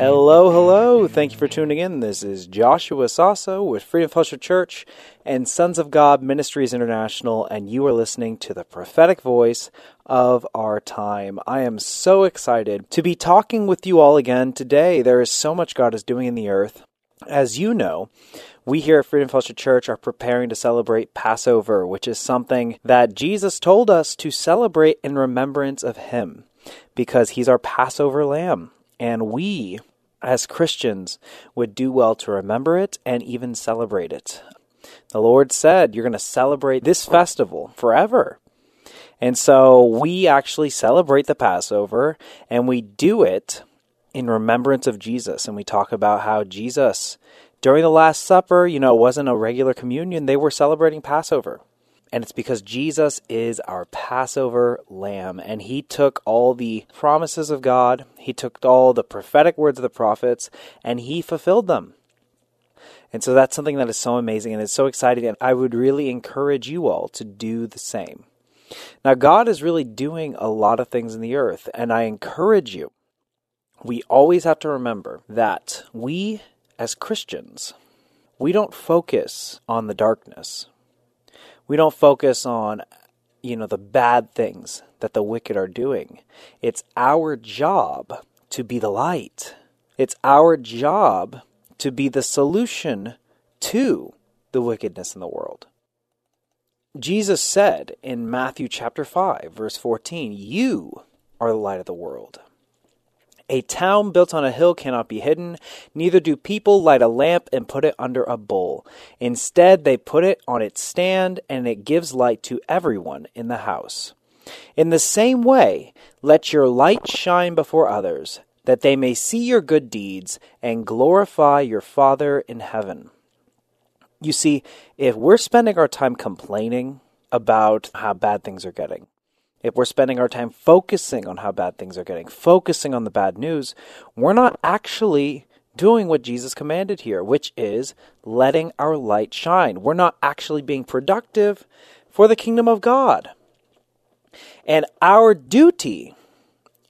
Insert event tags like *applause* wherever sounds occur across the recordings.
Hello, hello. Thank you for tuning in. This is Joshua Sasso with Freedom Fellowship Church and Sons of God Ministries International, and you are listening to the prophetic voice of our time. I am so excited to be talking with you all again today. There is so much God is doing in the earth. As you know, we here at Freedom Fellowship Church are preparing to celebrate Passover, which is something that Jesus told us to celebrate in remembrance of Him because He's our Passover lamb. And we as Christians would do well to remember it and even celebrate it. The Lord said, You're going to celebrate this festival forever. And so we actually celebrate the Passover and we do it in remembrance of Jesus. And we talk about how Jesus, during the Last Supper, you know, it wasn't a regular communion, they were celebrating Passover. And it's because Jesus is our Passover lamb. And he took all the promises of God, he took all the prophetic words of the prophets, and he fulfilled them. And so that's something that is so amazing and it's so exciting. And I would really encourage you all to do the same. Now, God is really doing a lot of things in the earth. And I encourage you, we always have to remember that we, as Christians, we don't focus on the darkness we don't focus on you know the bad things that the wicked are doing. It's our job to be the light. It's our job to be the solution to the wickedness in the world. Jesus said in matthew chapter 5 verse 14 you are the light of the world a town built on a hill cannot be hidden, neither do people light a lamp and put it under a bowl. Instead, they put it on its stand, and it gives light to everyone in the house. In the same way, let your light shine before others, that they may see your good deeds and glorify your Father in heaven. You see, if we're spending our time complaining about how bad things are getting, if we're spending our time focusing on how bad things are getting, focusing on the bad news, we're not actually doing what Jesus commanded here, which is letting our light shine. We're not actually being productive for the kingdom of God. And our duty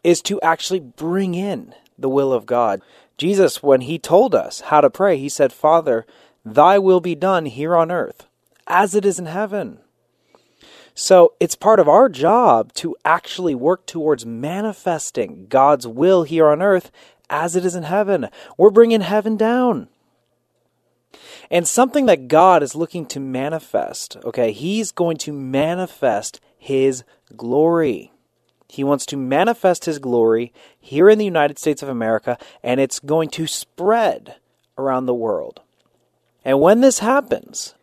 is to actually bring in the will of God. Jesus, when he told us how to pray, he said, Father, thy will be done here on earth as it is in heaven. So it's part of our job to actually work towards manifesting God's will here on earth as it is in heaven. We're bringing heaven down. And something that God is looking to manifest, okay, He's going to manifest His glory. He wants to manifest His glory here in the United States of America, and it's going to spread around the world. And when this happens,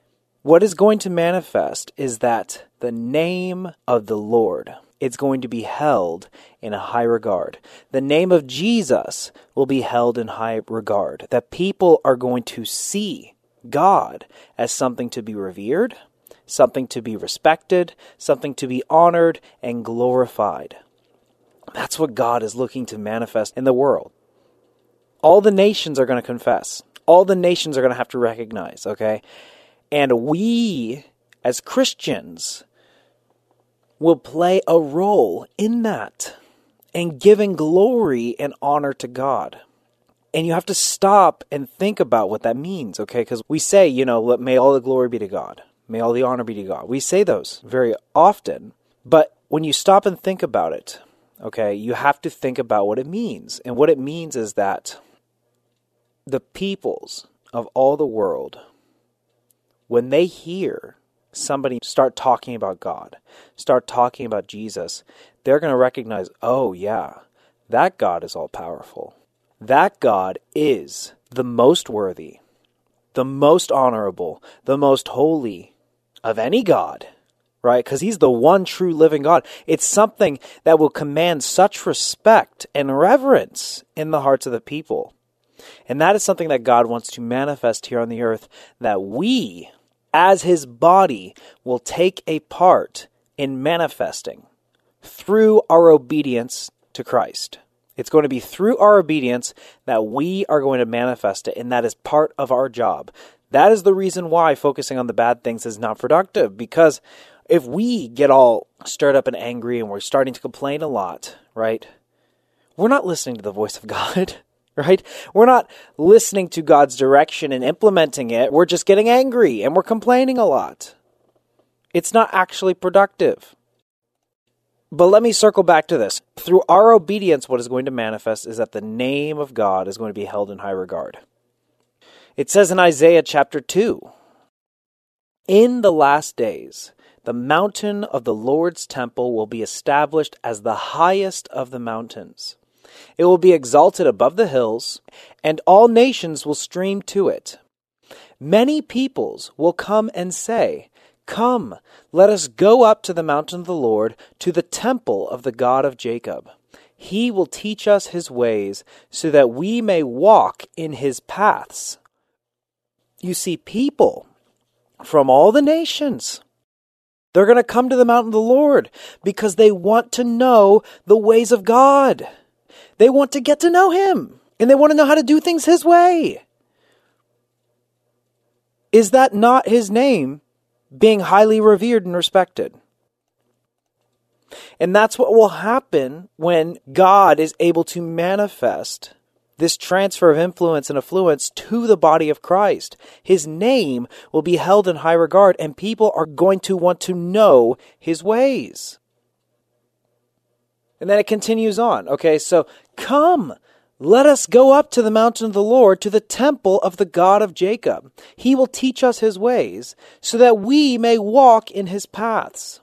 what is going to manifest is that the name of the Lord it's going to be held in a high regard. The name of Jesus will be held in high regard. That people are going to see God as something to be revered, something to be respected, something to be honored and glorified. That's what God is looking to manifest in the world. All the nations are going to confess. All the nations are going to have to recognize, okay? And we, as Christians, will play a role in that and giving glory and honor to God. And you have to stop and think about what that means, okay? Because we say, you know, may all the glory be to God, may all the honor be to God. We say those very often, but when you stop and think about it, okay, you have to think about what it means. And what it means is that the peoples of all the world when they hear somebody start talking about God, start talking about Jesus, they're going to recognize, oh, yeah, that God is all powerful. That God is the most worthy, the most honorable, the most holy of any God, right? Because he's the one true living God. It's something that will command such respect and reverence in the hearts of the people. And that is something that God wants to manifest here on the earth that we, as his body, will take a part in manifesting through our obedience to Christ. It's going to be through our obedience that we are going to manifest it, and that is part of our job. That is the reason why focusing on the bad things is not productive, because if we get all stirred up and angry and we're starting to complain a lot, right? We're not listening to the voice of *laughs* God, right? We're not listening to God's direction and implementing it. We're just getting angry and we're complaining a lot. It's not actually productive. But let me circle back to this. Through our obedience, what is going to manifest is that the name of God is going to be held in high regard. It says in Isaiah chapter 2 In the last days, the mountain of the Lord's temple will be established as the highest of the mountains. It will be exalted above the hills, and all nations will stream to it. Many peoples will come and say, Come, let us go up to the mountain of the Lord, to the temple of the God of Jacob. He will teach us his ways, so that we may walk in his paths. You see, people from all the nations, they're going to come to the mountain of the Lord because they want to know the ways of God. They want to get to know him, and they want to know how to do things his way. Is that not his name being highly revered and respected. And that's what will happen when God is able to manifest this transfer of influence and affluence to the body of Christ. His name will be held in high regard, and people are going to want to know his ways. And then it continues on. Okay, so come, let us go up to the mountain of the Lord, to the temple of the God of Jacob. He will teach us his ways, so that we may walk in his paths.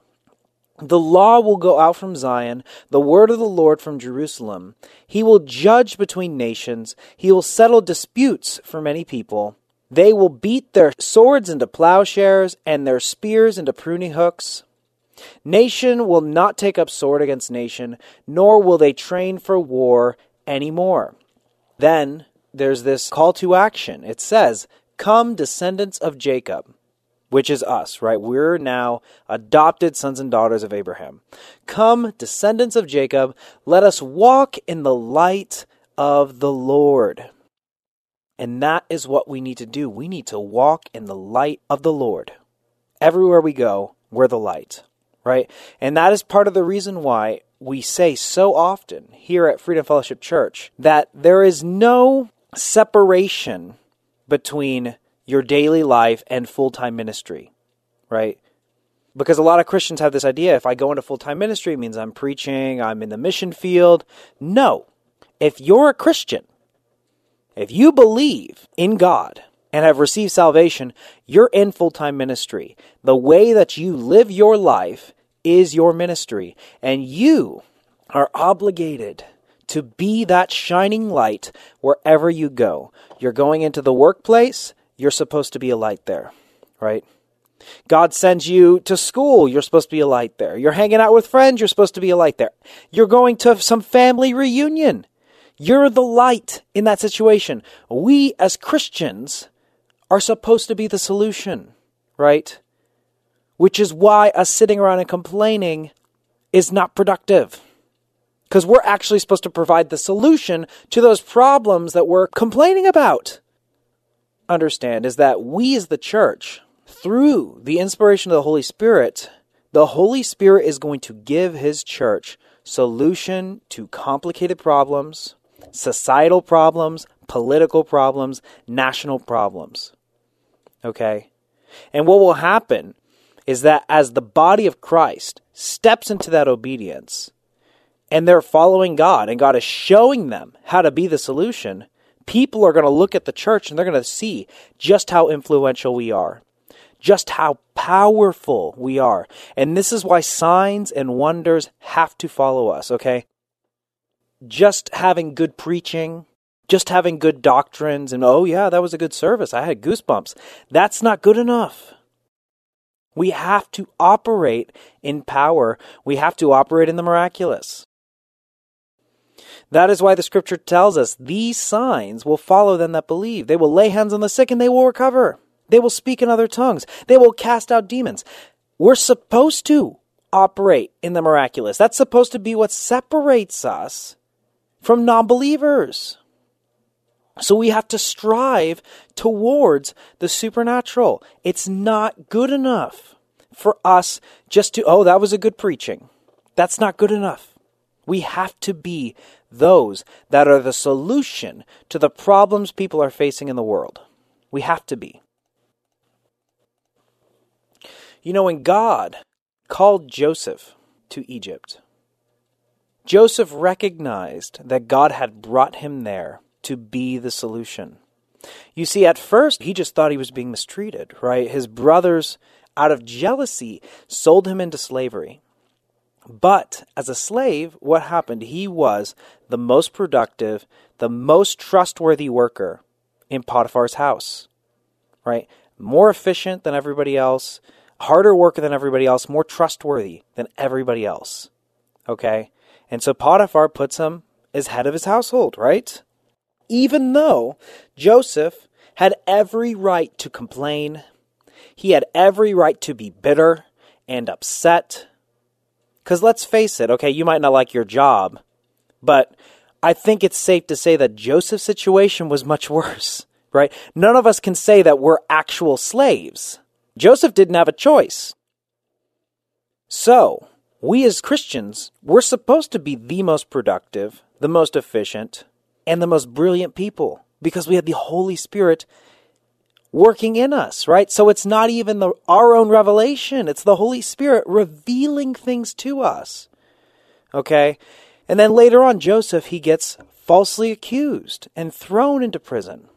The law will go out from Zion, the word of the Lord from Jerusalem. He will judge between nations. He will settle disputes for many people. They will beat their swords into plowshares and their spears into pruning hooks. Nation will not take up sword against nation, nor will they train for war anymore. Then there's this call to action. It says, Come, descendants of Jacob, which is us, right? We're now adopted sons and daughters of Abraham. Come, descendants of Jacob, let us walk in the light of the Lord. And that is what we need to do. We need to walk in the light of the Lord. Everywhere we go, we're the light, right? And that is part of the reason why we say so often here at Freedom Fellowship Church that there is no separation between your daily life and full time ministry, right? Because a lot of Christians have this idea if I go into full time ministry, it means I'm preaching, I'm in the mission field. No. If you're a Christian, if you believe in God and have received salvation, you're in full time ministry. The way that you live your life is your ministry, and you are obligated to be that shining light wherever you go. You're going into the workplace, you're supposed to be a light there, right? God sends you to school, you're supposed to be a light there. You're hanging out with friends, you're supposed to be a light there. You're going to some family reunion. You're the light in that situation. We as Christians are supposed to be the solution, right? which is why us sitting around and complaining is not productive. Because we're actually supposed to provide the solution to those problems that we're complaining about. Understand is that we as the church, through the inspiration of the Holy Spirit, the Holy Spirit is going to give His church solution to complicated problems, societal problems, political problems, national problems. Okay? And what will happen is that as the body of Christ steps into that obedience and they're following God and God is showing them how to be the solution, people are going to look at the church and they're going to see just how influential we are, just how powerful we are. And this is why signs and wonders have to follow us, okay? Just having good preaching, just having good doctrines, and oh, yeah, that was a good service. I had goosebumps. That's not good enough. We have to operate in power, we have to operate in the miraculous. That is why the scripture tells us these signs will follow them that believe. They will lay hands on the sick and they will recover. They will speak in other tongues. They will cast out demons. We're supposed to operate in the miraculous. That's supposed to be what separates us from non believers. So we have to strive towards the supernatural. It's not good enough for us just to, oh, that was a good preaching. That's not good enough. We have to be those that are the solution to the problems people are facing in the world. We have to be. You know, when God called Joseph to Egypt, Joseph recognized that God had brought him there to be the solution. You see, at first, he just thought he was being mistreated, right? His brothers, out of jealousy, sold him into slavery. But as a slave, what happened? He was the most productive, the most trustworthy worker in Potiphar's house, right? More efficient than everybody else, harder worker than everybody else, more trustworthy than everybody else. Okay? And so Potiphar puts him as head of his household, right? Even though Joseph had every right to complain, he had every right to be bitter and upset. Because let's face it, okay, you might not like your job, but I think it's safe to say that Joseph's situation was much worse, *laughs* right? None of us can say that we're actual slaves. Joseph didn't have a choice. So, we as Christians, we're supposed to be the most productive, the most efficient, and the most brilliant people because we have the Holy Spirit working in us, right? So it's not even the, our own revelation, it's the Holy Spirit revealing things to us. Okay? And then later on, Joseph, he gets falsely accused and thrown into prison,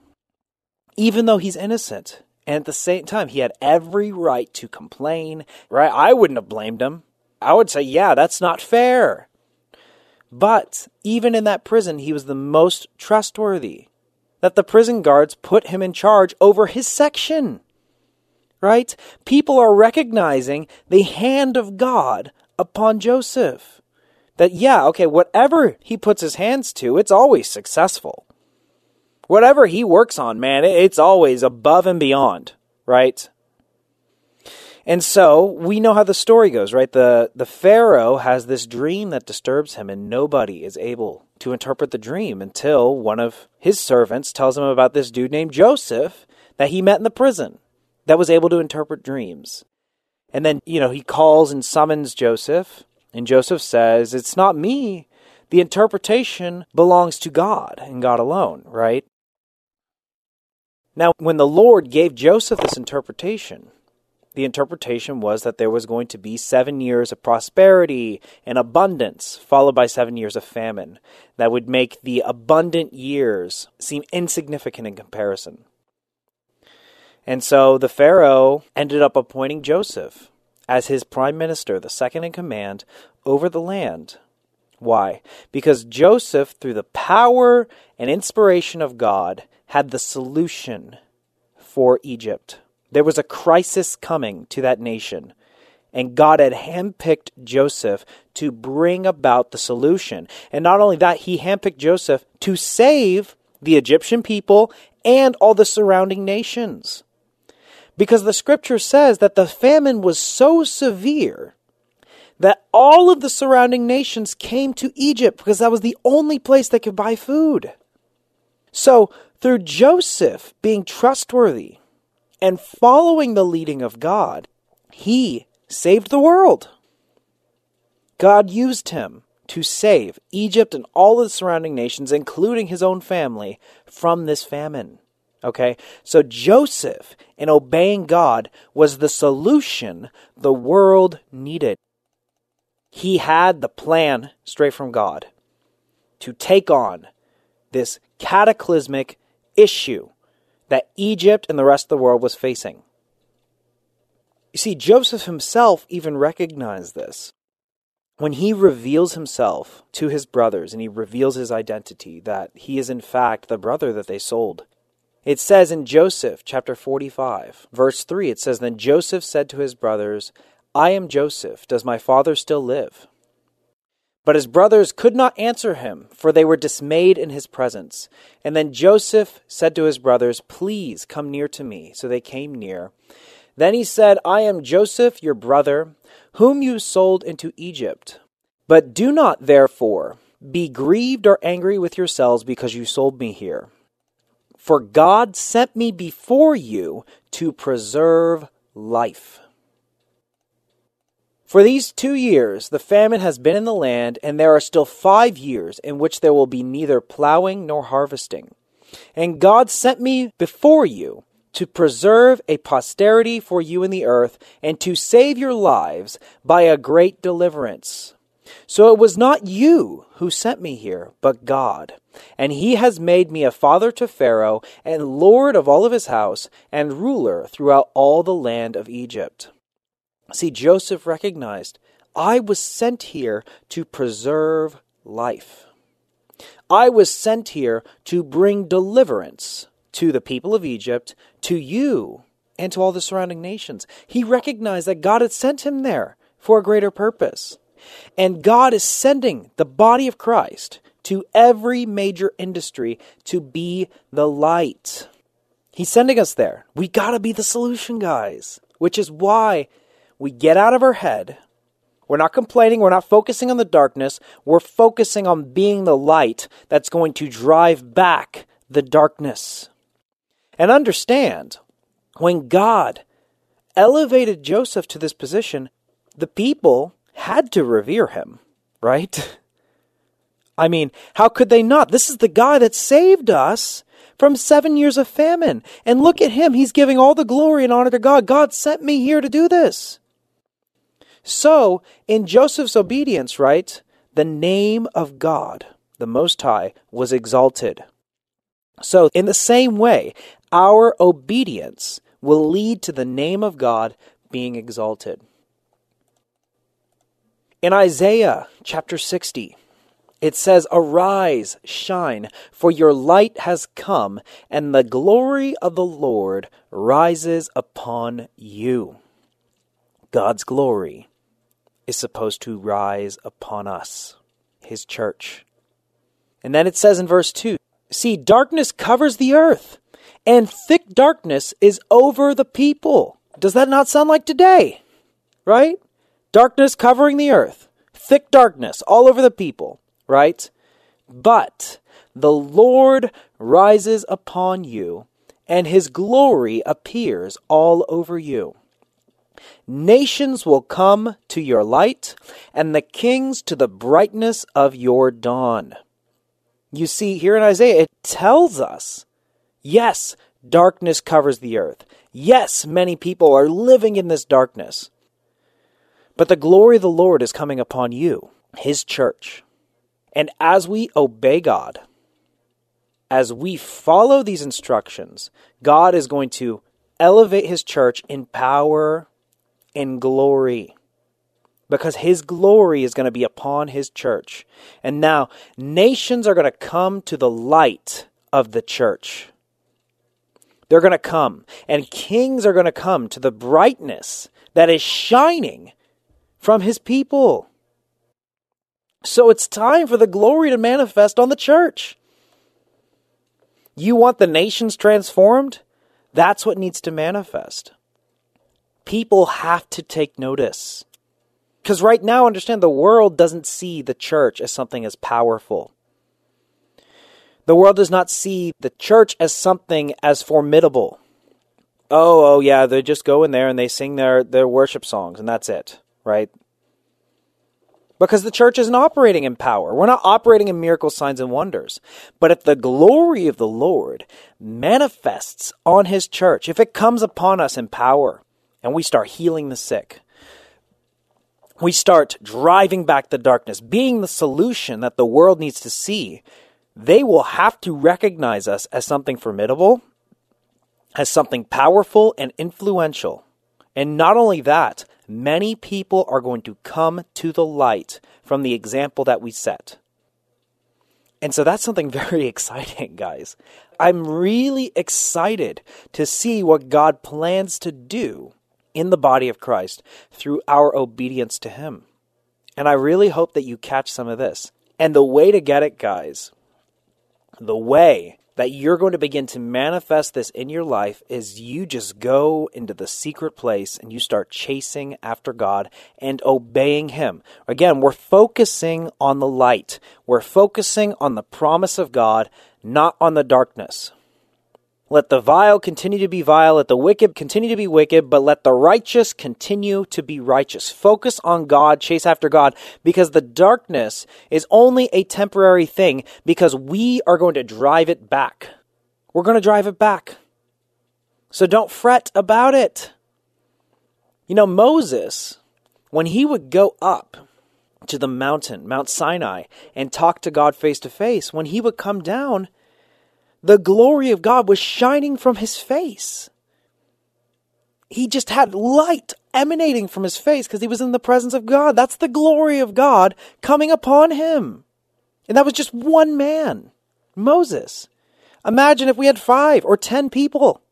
even though he's innocent. And at the same time, he had every right to complain, right? I wouldn't have blamed him. I would say, yeah, that's not fair. But even in that prison, he was the most trustworthy. That the prison guards put him in charge over his section. Right? People are recognizing the hand of God upon Joseph. That, yeah, okay, whatever he puts his hands to, it's always successful whatever he works on, man, it's always above and beyond, right? And so we know how the story goes, right? The the Pharaoh has this dream that disturbs him, and nobody is able to interpret the dream until one of his servants tells him about this dude named Joseph that he met in the prison that was able to interpret dreams. And then, you know, he calls and summons Joseph, and Joseph says, It's not me. The interpretation belongs to God and God alone, right? Now, when the Lord gave Joseph this interpretation, the interpretation was that there was going to be seven years of prosperity and abundance, followed by seven years of famine. That would make the abundant years seem insignificant in comparison. And so the Pharaoh ended up appointing Joseph as his prime minister, the second in command over the land. Why? Because Joseph, through the power and inspiration of God, had the solution for Egypt. There was a crisis coming to that nation, and God had handpicked Joseph to bring about the solution. And not only that, he handpicked Joseph to save the Egyptian people and all the surrounding nations. Because the scripture says that the famine was so severe that all of the surrounding nations came to Egypt because that was the only place they could buy food. So through Joseph being trustworthy and following the leading of God, he saved the world. God used him to save Egypt and all the surrounding nations, including his own family, from this famine. Okay? So Joseph, in obeying God, was the solution the world needed. He had the plan straight from God to take on this cataclysmic issue that Egypt and the rest of the world was facing. You see, Joseph himself even recognized this. When he reveals himself to his brothers and he reveals his identity, that he is in fact the brother that they sold. It says in Joseph chapter 45, verse 3, it says, Then Joseph said to his brothers, I am Joseph. Does my father still live? But his brothers could not answer him, for they were dismayed in his presence. And then Joseph said to his brothers, Please come near to me. So they came near. Then he said, I am Joseph, your brother, whom you sold into Egypt. But do not, therefore, be grieved or angry with yourselves because you sold me here. For God sent me before you to preserve life. For these two years the famine has been in the land, and there are still five years in which there will be neither plowing nor harvesting. And God sent me before you to preserve a posterity for you in the earth, and to save your lives by a great deliverance. So it was not you who sent me here, but God. And he has made me a father to Pharaoh, and lord of all of his house, and ruler throughout all the land of Egypt. See, Joseph recognized, I was sent here to preserve life. I was sent here to bring deliverance to the people of Egypt, to you, and to all the surrounding nations. He recognized that God had sent him there for a greater purpose. And God is sending the body of Christ to every major industry to be the light. He's sending us there. We got to be the solution, guys, which is why we get out of our head. We're not complaining. We're not focusing on the darkness. We're focusing on being the light that's going to drive back the darkness. And understand, when God elevated Joseph to this position, the people had to revere him, right? *laughs* I mean, how could they not? This is the guy that saved us from seven years of famine. And look at him. He's giving all the glory and honor to God. God sent me here to do this. So, in Joseph's obedience, right, the name of God, the Most High, was exalted. So, in the same way, our obedience will lead to the name of God being exalted. In Isaiah chapter 60, it says, Arise, shine, for your light has come, and the glory of the Lord rises upon you. God's glory is supposed to rise upon us, His church. And then it says in verse 2 See, darkness covers the earth, and thick darkness is over the people. Does that not sound like today? Right? Darkness covering the earth, thick darkness all over the people, right? But the Lord rises upon you, and his glory appears all over you. Nations will come to your light, and the kings to the brightness of your dawn. You see, here in Isaiah, it tells us yes, darkness covers the earth. Yes, many people are living in this darkness. But the glory of the Lord is coming upon you, His church. And as we obey God, as we follow these instructions, God is going to elevate His church in power and glory because his glory is going to be upon his church. And now nations are going to come to the light of the church. They're going to come, and kings are going to come to the brightness that is shining from his people. So it's time for the glory to manifest on the church. You want the nations transformed? That's what needs to manifest. People have to take notice. Because right now, understand, the world doesn't see the church as something as powerful. The world does not see the church as something as formidable. Oh, oh yeah, they just go in there and they sing their, their worship songs and that's it, right? Because the church isn't operating in power. We're not operating in miracle signs and wonders. But if the glory of the Lord manifests on his church, if it comes upon us in power and we start healing the sick, we start driving back the darkness, being the solution that the world needs to see, they will have to recognize us as something formidable, as something powerful and influential And not only that, many people are going to come to the light from the example that we set. And so that's something *laughs* very exciting, guys. I'm really excited to see what God plans to do in the body of Christ through our obedience to Him. And I really hope that you catch some of this. And the way to get it, guys, the way that you're going to begin to manifest this in your life is you just go into the secret place and you start chasing after God and obeying Him. Again, we're focusing on the light, we're focusing on the promise of God, not on the darkness. Let the vile continue to be vile, let the wicked continue to be wicked, but let the righteous continue to be righteous. Focus on God, chase after God, because the darkness is only a temporary thing, because we are going to drive it back. We're going to drive it back. So don't fret about it. You know, Moses, when he would go up to the mountain, Mount Sinai, and talk to God face to face, when he would come down, the glory of God was shining from his face. He just had light emanating from his face because he was in the presence of God. That's the glory of God coming upon him. And that was just one man, Moses. Imagine if we had five or ten people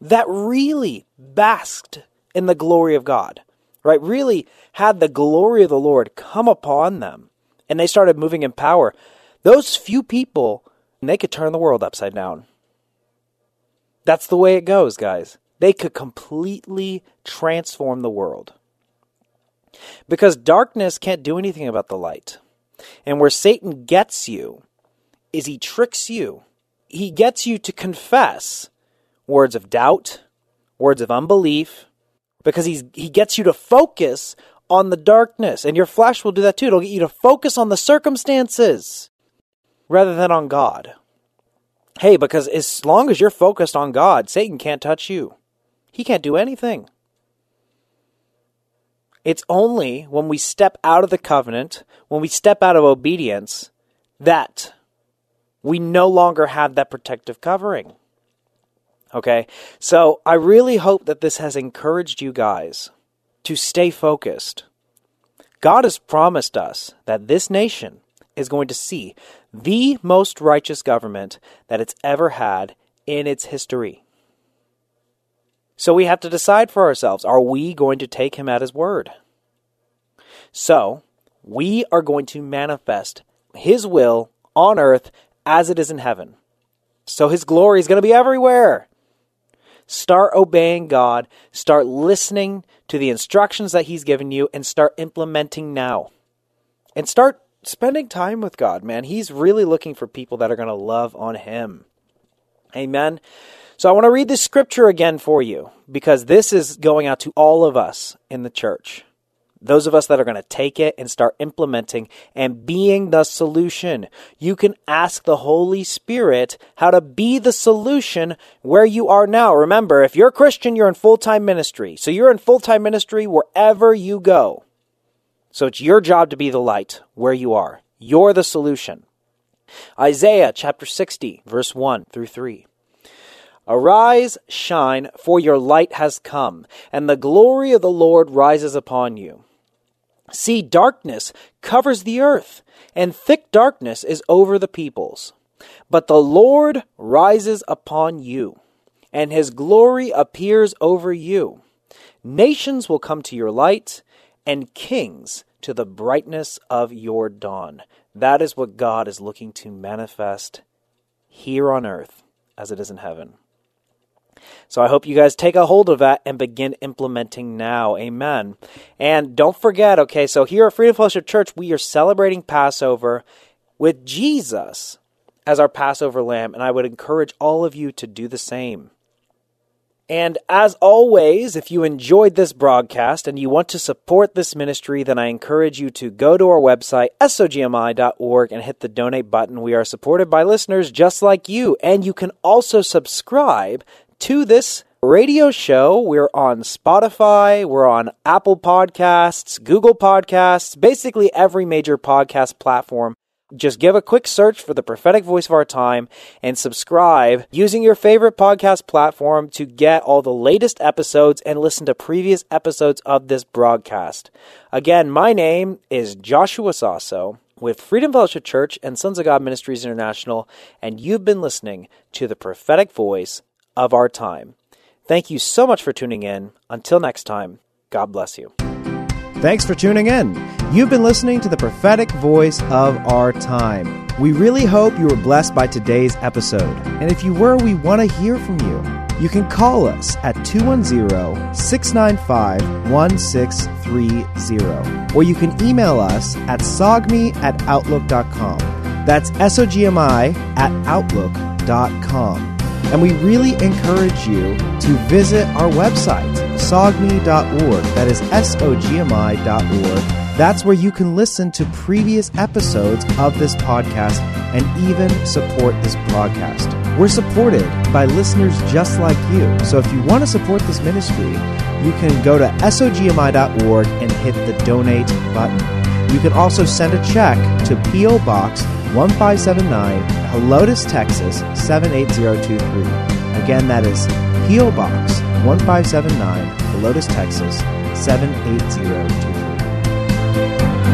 that really basked in the glory of God, right? Really had the glory of the Lord come upon them and they started moving in power. Those few people and they could turn the world upside down. That's the way it goes, guys. They could completely transform the world. Because darkness can't do anything about the light. And where Satan gets you is he tricks you. He gets you to confess words of doubt, words of unbelief, because he's, he gets you to focus on the darkness. And your flesh will do that too. It'll get you to focus on the circumstances rather than on God. Hey, because as long as you're focused on God, Satan can't touch you. He can't do anything. It's only when we step out of the covenant, when we step out of obedience, that we no longer have that protective covering. Okay? So I really hope that this has encouraged you guys to stay focused. God has promised us that this nation is going to see the most righteous government that it's ever had in its history. So we have to decide for ourselves are we going to take him at his word? So we are going to manifest his will on earth as it is in heaven. So his glory is going to be everywhere. Start obeying God, start listening to the instructions that he's given you, and start implementing now. And start spending time with God, man. He's really looking for people that are going to love on Him. Amen. So I want to read this scripture again for you because this is going out to all of us in the church. Those of us that are going to take it and start implementing and being the solution. You can ask the Holy Spirit how to be the solution where you are now. Remember, if you're a Christian, you're in full time ministry. So you're in full time ministry wherever you go. So it's your job to be the light where you are. You're the solution. Isaiah chapter 60, verse 1 through 3. Arise, shine, for your light has come, and the glory of the Lord rises upon you. See, darkness covers the earth, and thick darkness is over the peoples. But the Lord rises upon you, and his glory appears over you. Nations will come to your light, and kings to the brightness of your dawn. That is what God is looking to manifest here on earth as it is in heaven. So I hope you guys take a hold of that and begin implementing now. Amen. And don't forget, okay, so here at Freedom Fellowship Church, we are celebrating Passover with Jesus as our Passover lamb, and I would encourage all of you to do the same. And as always, if you enjoyed this broadcast and you want to support this ministry, then I encourage you to go to our website, sogmi.org, and hit the donate button. We are supported by listeners just like you. And you can also subscribe to this radio show. We're on Spotify, we're on Apple Podcasts, Google Podcasts, basically every major podcast platform Just give a quick search for the prophetic voice of our time and subscribe using your favorite podcast platform to get all the latest episodes and listen to previous episodes of this broadcast. Again, my name is Joshua Sasso with Freedom Fellowship Church and Sons of God Ministries International, and you've been listening to the prophetic voice of our time. Thank you so much for tuning in. Until next time, God bless you. Thanks for tuning in. You've been listening to the prophetic voice of our time. We really hope you were blessed by today's episode. And if you were, we want to hear from you. You can call us at 210 695 1630, or you can email us at sogmi at outlook.com. That's S O G M I at outlook.com. And we really encourage you to visit our website, sogmi.org. That is S O G M I.org. That's where you can listen to previous episodes of this podcast and even support this broadcast. We're supported by listeners just like you. So if you want to support this ministry, you can go to sogmi.org and hit the donate button. You can also send a check to P.O. Box 1579, Helotes, Texas 78023. Again, that is P.O. Box 1579, Helotes, Texas 78023.